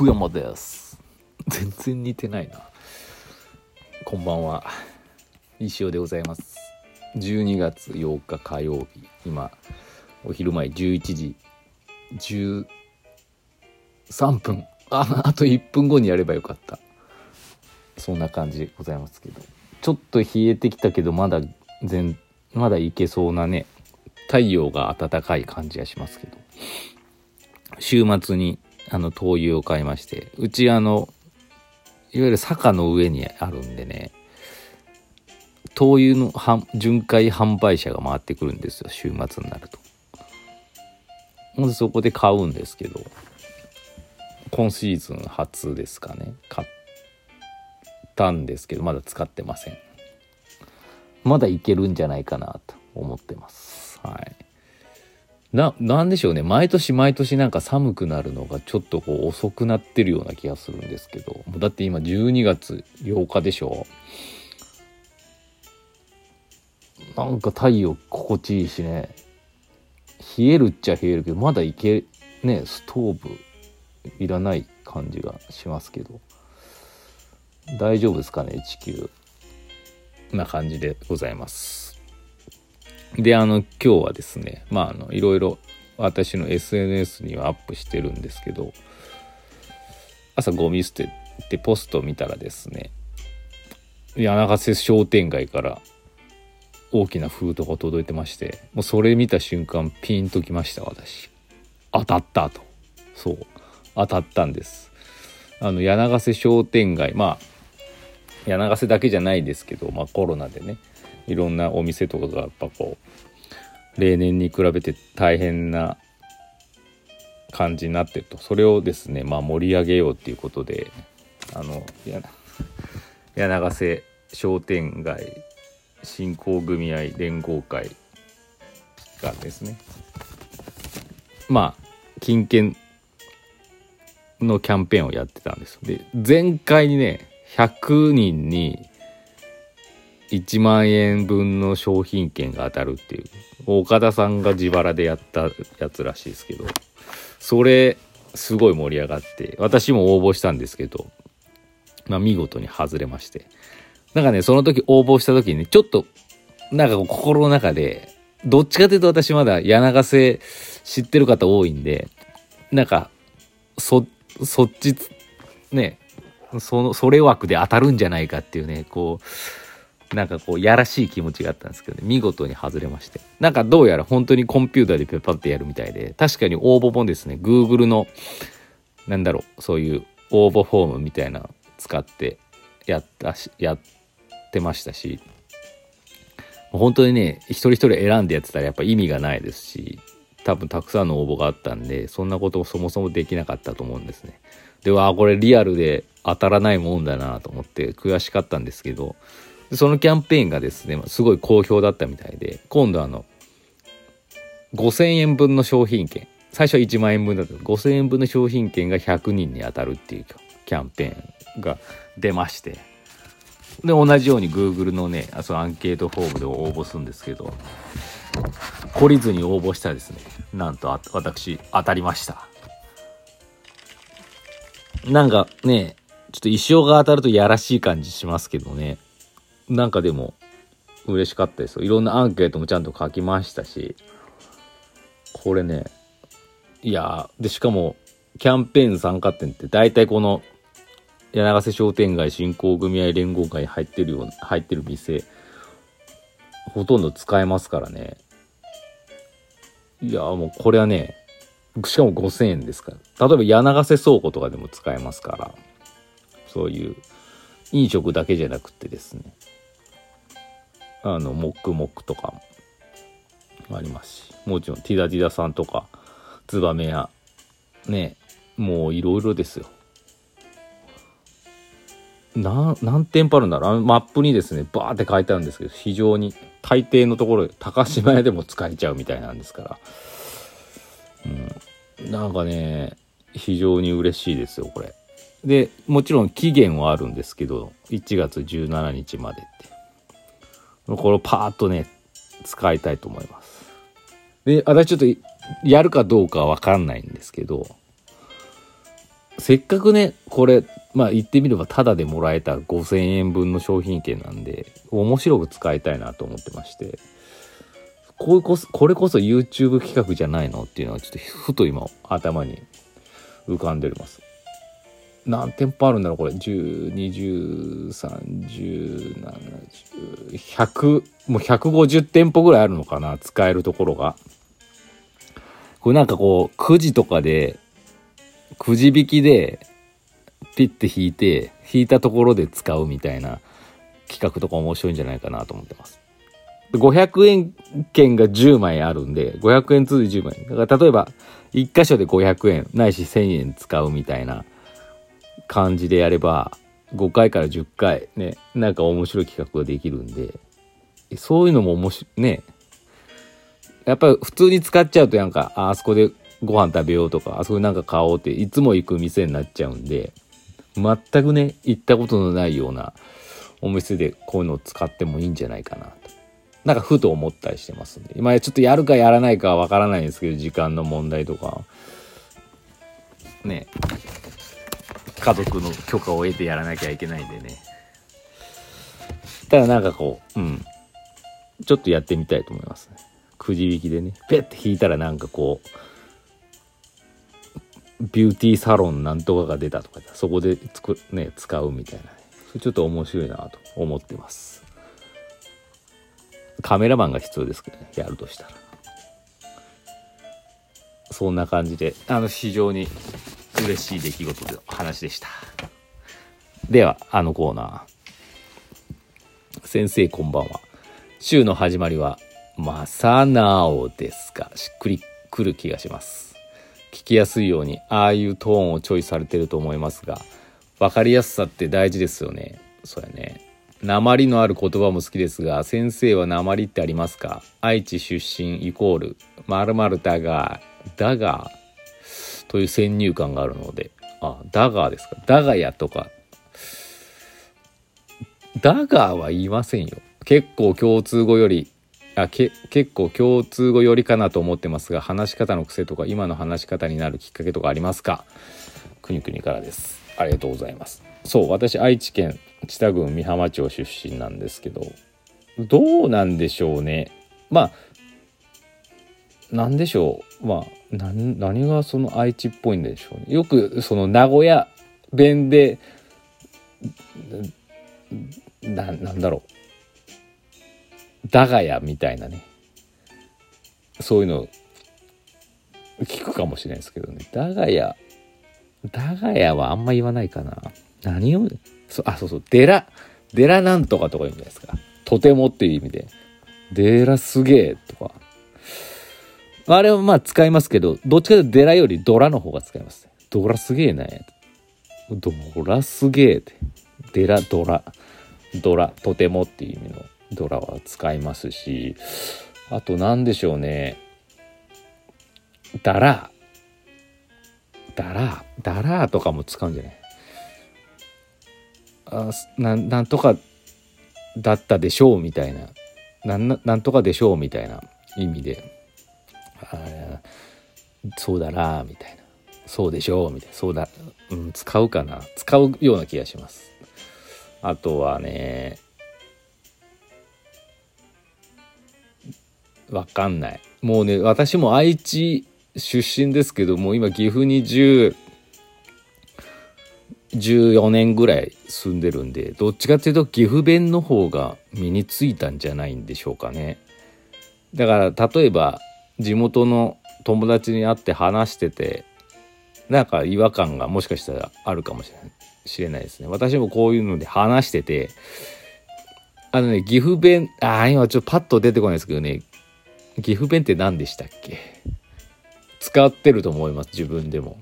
福山です。全然似てないな。こんばんは。石尾でございます。12月8日火曜日。今お昼前11時。13分。ああと1分後にやればよかった。そんな感じでございますけど。ちょっと冷えてきたけどまだ全まだいけそうなね太陽が暖かい感じがしますけど。週末にあの灯油を買いましてうちあのいわゆる坂の上にあるんでね灯油の巡回販売車が回ってくるんですよ週末になると。ほんでそこで買うんですけど今シーズン初ですかね買ったんですけどまだ使ってません。まだいけるんじゃないかなと思ってます。はい。な、なんでしょうね。毎年毎年なんか寒くなるのがちょっとこう遅くなってるような気がするんですけど。だって今12月8日でしょなんか太陽心地いいしね。冷えるっちゃ冷えるけど、まだいけ、ね、ストーブいらない感じがしますけど。大丈夫ですかね、地球。な感じでございます。で、あの、今日はですね、まあ、あの、いろいろ私の SNS にはアップしてるんですけど、朝ゴミ捨ててポストを見たらですね、柳瀬商店街から大きな封筒が届いてまして、もうそれ見た瞬間ピンときました、私。当たったと。そう。当たったんです。あの、柳瀬商店街、まあ、柳瀬だけじゃないですけど、まあコロナでね、いろんなお店とかがやっぱこう例年に比べて大変な感じになってると。それをですねまあ盛り上げようっていうことであの 柳瀬商店街振興組合連合会がですねまあ金券のキャンペーンをやってたんです。で前回にね100人に1万円分の商品券が当たるっていう。岡田さんが自腹でやったやつらしいですけど。それすごい盛り上がって私も応募したんですけどまあ見事に外れまして。なんかねその時応募した時にねちょっとなんか心の中でどっちかというと私まだ柳瀬知ってる方多いんでなんかそそっちねそのそれ枠で当たるんじゃないかっていうねこうなんかこう、やらしい気持ちがあったんですけどね、見事に外れまして。なんかどうやら本当にコンピューターでペッパってやるみたいで、確かに応募本ですね、Google の、なんだろう、そういう応募フォームみたいな使ってやったし、やってましたし、本当にね、一人一人選んでやってたらやっぱ意味がないですし、多分たくさんの応募があったんで、そんなことをそもそもできなかったと思うんですね。で、わあ、これリアルで当たらないもんだなと思って悔しかったんですけど、そのキャンペーンがですね、すごい好評だったみたいで、今度あの、5000円分の商品券、最初は1万円分だった5000円分の商品券が100人に当たるっていうキャンペーンが出まして、で、同じように Google のね、そのアンケートフォームで応募するんですけど、懲りずに応募したらですね、なんと私当たりました。なんかね、ちょっと一生が当たるとやらしい感じしますけどね。なんかでも嬉しかったですよ。いろんなアンケートもちゃんと書きましたし、これね、いやで、しかも、キャンペーン参加店って大体この、柳瀬商店街振興組合連合会に入ってるような、入ってる店、ほとんど使えますからね。いやもうこれはね、しかも5000円ですから。例えば柳瀬倉庫とかでも使えますから、そういう飲食だけじゃなくてですね、あの、モックモックとかもありますし、もちろんティダティダさんとか、ツバメや、ね、もういろいろですよ。な何店舗あるんだろうマップにですね、バーって書いてあるんですけど、非常に大抵のところ高島屋でも使えちゃうみたいなんですから。うん。なんかね、非常に嬉しいですよ、これ。で、もちろん期限はあるんですけど、1月17日までって。これをパーッとね、使いたいと思います。で、私ちょっとやるかどうかはわかんないんですけど、せっかくね、これ、まあ言ってみればタダでもらえた5000円分の商品券なんで、面白く使いたいなと思ってまして、これこそ、これこそ YouTube 企画じゃないのっていうのはちょっとふと今頭に浮かんでおります。何店舗あるんだろうこれ。10、20、30、70、100、もう150店舗ぐらいあるのかな使えるところが。これなんかこう、くじとかで、くじ引きで、ピッて引いて、引いたところで使うみたいな企画とか面白いんじゃないかなと思ってます。500円券が10枚あるんで、500円通じ10枚。だから例えば、1箇所で500円、ないし1000円使うみたいな感じでやれば、5回から10回ね、なんか面白い企画ができるんで、そういうのも面白い、ね。やっぱり普通に使っちゃうとなんか、あ、そこでご飯食べようとか、あそこでなんか買おうって、いつも行く店になっちゃうんで、全くね、行ったことのないようなお店でこういうのを使ってもいいんじゃないかなと。なんかふと思ったりしてますんで。今ちょっとやるかやらないかはわからないんですけど、時間の問題とか。ね。家族の許可を得てやらなきゃいけないんでね。ただなんかこう、うん。ちょっとやってみたいと思いますね。くじ引きでね。ペッて引いたらなんかこう、ビューティーサロンなんとかが出たとかそこでつく、ね、使うみたいな、ね、それちょっと面白いなと思ってますカメラマンが必要ですけどねやるとしたらそんな感じであの非常に嬉しい出来事の話でした。ではあのコーナー。先生こんばんは。週の始まりは正直ですか。しっくりくる気がします。聞きやすいようにああいうトーンをチョイスされてると思いますが分かりやすさって大事ですよね。そうやね。鉛のある言葉も好きですが先生は鉛ってありますか？愛知出身イコール〇〇だがだが。という先入観があるのであだがですか。だがやとか。だがは言いませんよ。結構共通語よりあけ結構共通語寄りかなと思ってますが話し方の癖とか今の話し方になるきっかけとかありますか。くにくにからです。ありがとうございます。そう私愛知県知多郡美浜町出身なんですけどどうなんでしょうね。まあ何でしょう。まあ何何がその愛知っぽいんでしょうね。よくその名古屋弁でななんだろう。だがやみたいなね。そういうの聞くかもしれないですけどね。だがやだがやはあんま言わないかな。何をそあそうそう。デラデラなんとかとか言うんじゃないですか。とてもっていう意味で。デラすげえとか。あれはまあ使いますけどどっちかというとデラよりドラの方が使います。ドラすげえね。ドラすげえって。デラドラ。ドラとてもっていう意味の。ドラは使いますし。あと何でしょうね。ダラ。ーダラ。ーダラーとかも使うんじゃない？あななんとかだったでしょうみたいな。なんなんとかでしょうみたいな意味で。そうだなみたいなそうでしょうみたいなそうだ、うん、使うかな使うような気がしますあとはねわかんない。もうね、私も愛知出身ですけども、今岐阜に10、14年ぐらい住んでるんで、どっちかっていうと岐阜弁の方が身についたんじゃないんでしょうかね。だから例えば地元の友達に会って話してて、なんか違和感がもしかしたらあるかもしれない。知れないですね。私もこういうので話してて、あのね、岐阜弁、ああ、今ちょっとパッと出てこないですけどね、岐阜弁って何でしたっけ？使ってると思います自分でも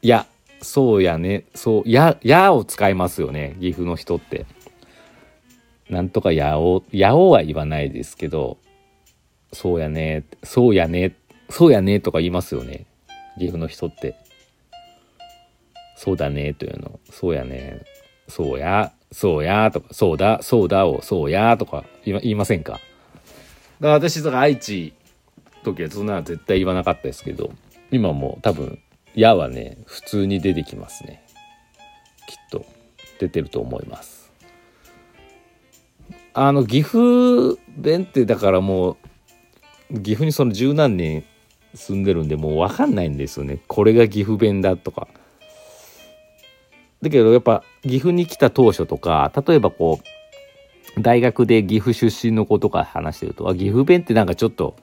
いやそうやねそうややを使いますよね岐阜の人ってなんとかやおやおは言わないですけどそうやね。そうやね。そうやねとか言いますよね。岐阜の人って。そうだね。というの。そうやね。そうや。そうや。とか。そうだ。そうだ。を。そうや。とか言いませんか？だから私とか愛知時はそんなの絶対言わなかったですけど今も多分「や」はね普通に出てきますね。きっと。出てると思います。あの岐阜弁ってだからもう岐阜にその十何年住んでるんでもう分かんないんですよね。これが岐阜弁だとか。だけどやっぱ岐阜に来た当初とか例えばこう大学で岐阜出身の子とか話してるとあ岐阜弁ってなんかちょっと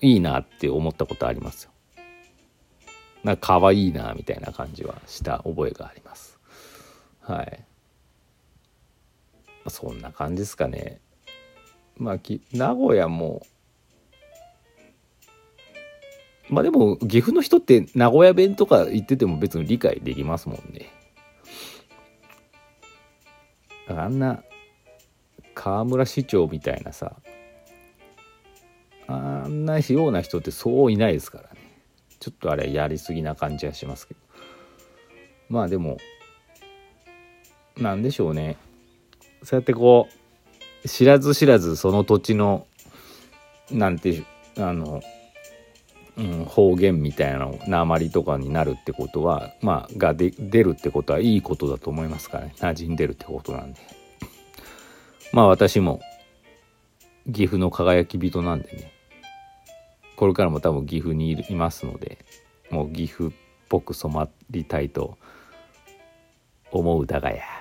いいなって思ったことありますよ。なんか可愛いなみたいな感じはした覚えがあります。はい。そんな感じですかね。まあき名古屋もまあでも岐阜の人って名古屋弁とか言ってても別に理解できますもんね。あんな河村市長みたいなさあんなような人ってそういないですからね。ちょっとあれやりすぎな感じはしますけど。まあでもなんでしょうね。そうやってこう知らず知らずその土地のなんていうあの、うん、方言みたいなの鉛とかになるってことはまあが出るってことはいいことだと思いますからね。馴染んでるってことなんで。まあ私も岐阜の輝き人なんでね。これからも多分岐阜にいますのでもう岐阜っぽく染まりたいと思うだがや。